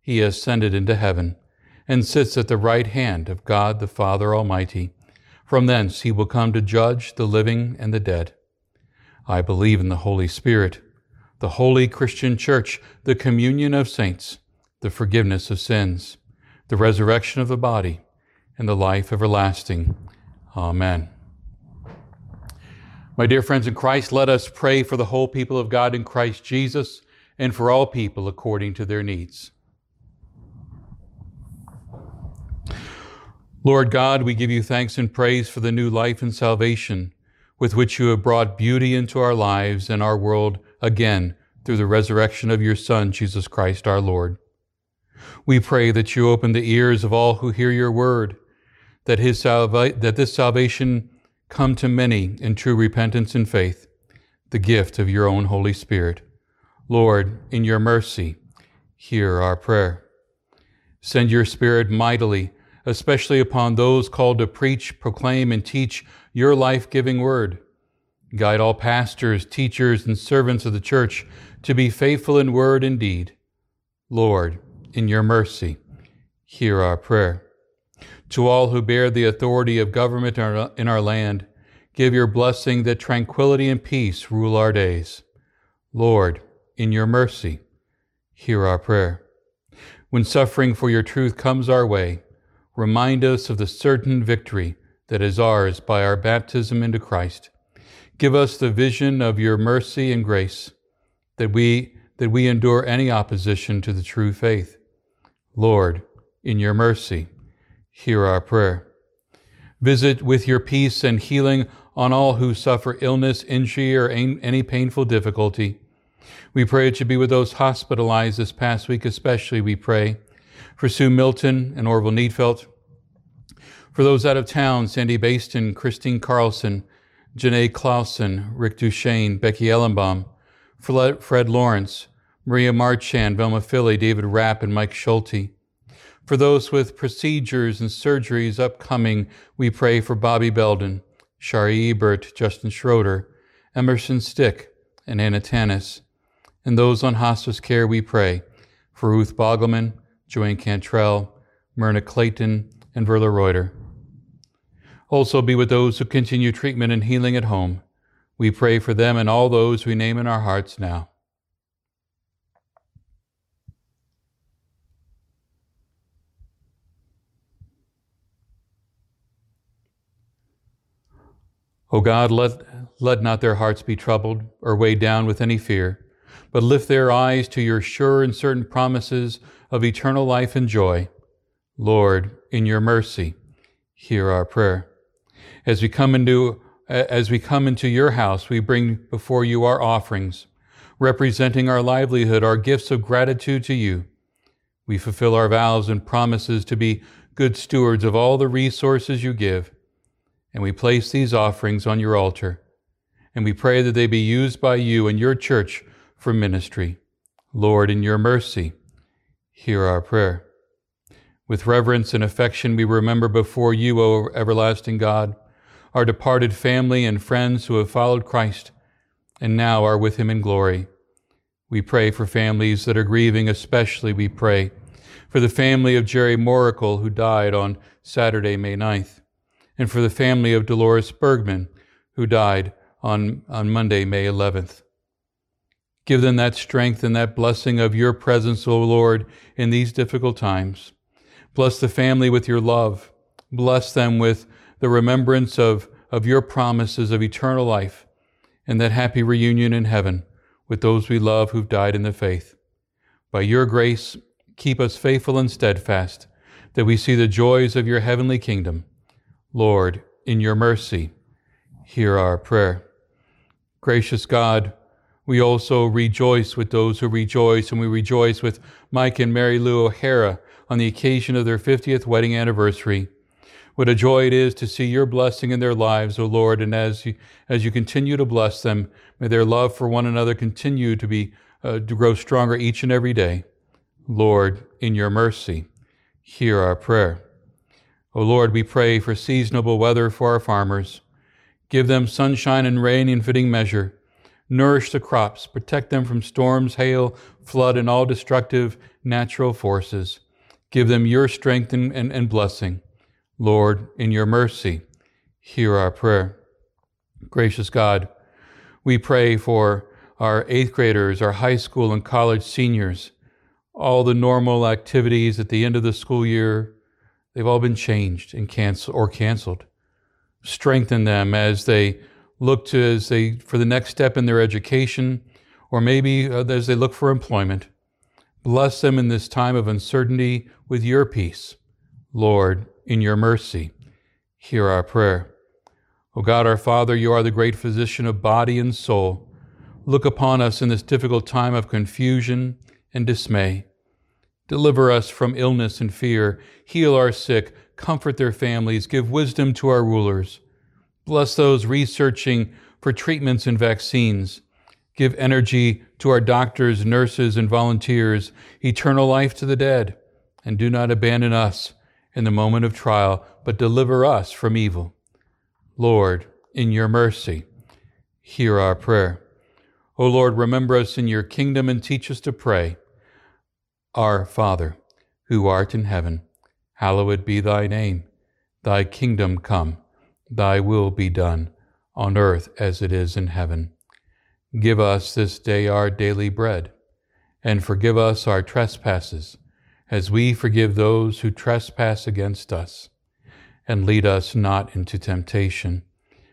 He ascended into heaven and sits at the right hand of God the Father Almighty. From thence he will come to judge the living and the dead. I believe in the Holy Spirit, the holy Christian Church, the communion of saints, the forgiveness of sins, the resurrection of the body, and the life everlasting. Amen. My dear friends in Christ, let us pray for the whole people of God in Christ Jesus and for all people according to their needs. Lord God, we give you thanks and praise for the new life and salvation with which you have brought beauty into our lives and our world again through the resurrection of your Son, Jesus Christ our Lord. We pray that you open the ears of all who hear your word, that, his salva- that this salvation come to many in true repentance and faith, the gift of your own Holy Spirit. Lord, in your mercy, hear our prayer. Send your Spirit mightily especially upon those called to preach, proclaim, and teach your life giving word. Guide all pastors, teachers, and servants of the church to be faithful in word and deed. Lord, in your mercy, hear our prayer. To all who bear the authority of government in our land, give your blessing that tranquility and peace rule our days. Lord, in your mercy, hear our prayer. When suffering for your truth comes our way, remind us of the certain victory that is ours by our baptism into Christ. Give us the vision of your mercy and grace, that we, that we endure any opposition to the true faith. Lord, in your mercy, hear our prayer. Visit with your peace and healing on all who suffer illness, injury, or any painful difficulty. We pray it should be with those hospitalized this past week, especially, we pray. For Sue Milton and Orville Needfelt, for those out of town, Sandy Baston, Christine Carlson, Janae Clausen, Rick Duchesne, Becky Ellenbaum, Fred Lawrence, Maria Marchand, Velma Philly, David Rapp, and Mike Schulte. For those with procedures and surgeries upcoming, we pray for Bobby Belden, Shari Ebert, Justin Schroeder, Emerson Stick, and Anna Tanis. And those on hospice care, we pray for Ruth Bogelman, Joanne Cantrell, Myrna Clayton, and Verla Reuter. Also be with those who continue treatment and healing at home. We pray for them and all those we name in our hearts now. O God, let, let not their hearts be troubled or weighed down with any fear, but lift their eyes to your sure and certain promises of eternal life and joy. Lord, in your mercy, hear our prayer. As we come into as we come into your house, we bring before you our offerings, representing our livelihood, our gifts of gratitude to you. We fulfill our vows and promises to be good stewards of all the resources you give, and we place these offerings on your altar, and we pray that they be used by you and your church for ministry. Lord, in your mercy, hear our prayer. With reverence and affection, we remember before you, O everlasting God, our departed family and friends who have followed Christ and now are with him in glory. We pray for families that are grieving, especially we pray for the family of Jerry Moracle, who died on Saturday, May 9th, and for the family of Dolores Bergman, who died on, on Monday, May 11th. Give them that strength and that blessing of your presence, O Lord, in these difficult times. Bless the family with your love. Bless them with the remembrance of, of your promises of eternal life and that happy reunion in heaven with those we love who've died in the faith. By your grace, keep us faithful and steadfast, that we see the joys of your heavenly kingdom. Lord, in your mercy, hear our prayer. Gracious God, We also rejoice with those who rejoice, and we rejoice with Mike and Mary Lou O'Hara on the occasion of their 50th wedding anniversary. What a joy it is to see your blessing in their lives, O Lord, and as you, as you continue to bless them, may their love for one another continue to be uh, to grow stronger each and every day. Lord, in your mercy, hear our prayer. O Lord, we pray for seasonable weather for our farmers. Give them sunshine and rain in fitting measure nourish the crops, protect them from storms, hail, flood, and all destructive natural forces. Give them your strength and, and, and blessing. Lord, in your mercy, hear our prayer. Gracious God, we pray for our eighth graders, our high school and college seniors, all the normal activities at the end of the school year, they've all been changed and cancel or canceled. Strengthen them as they look to as they for the next step in their education, or maybe uh, as they look for employment. Bless them in this time of uncertainty with your peace. Lord, in your mercy, hear our prayer. O God our Father, you are the great physician of body and soul. Look upon us in this difficult time of confusion and dismay. Deliver us from illness and fear. Heal our sick. Comfort their families. Give wisdom to our rulers. Bless those researching for treatments and vaccines. Give energy to our doctors, nurses, and volunteers, eternal life to the dead. And do not abandon us in the moment of trial, but deliver us from evil. Lord, in your mercy, hear our prayer. O Lord, remember us in your kingdom and teach us to pray. Our Father, who art in heaven, hallowed be thy name. Thy kingdom come. Thy will be done, on earth as it is in heaven. Give us this day our daily bread, and forgive us our trespasses, as we forgive those who trespass against us. And lead us not into temptation,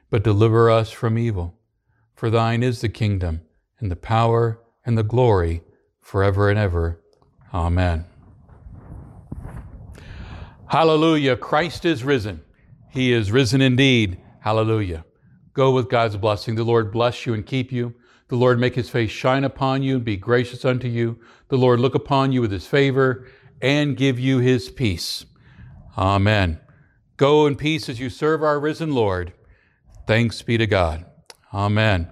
but deliver us from evil. For thine is the kingdom, and the power, and the glory, forever and ever. Amen. Hallelujah, Christ is risen. He is risen indeed. Hallelujah. Go with God's blessing. The Lord bless you and keep you. The Lord make his face shine upon you and be gracious unto you. The Lord look upon you with his favor and give you his peace. Amen. Go in peace as you serve our risen Lord. Thanks be to God. Amen.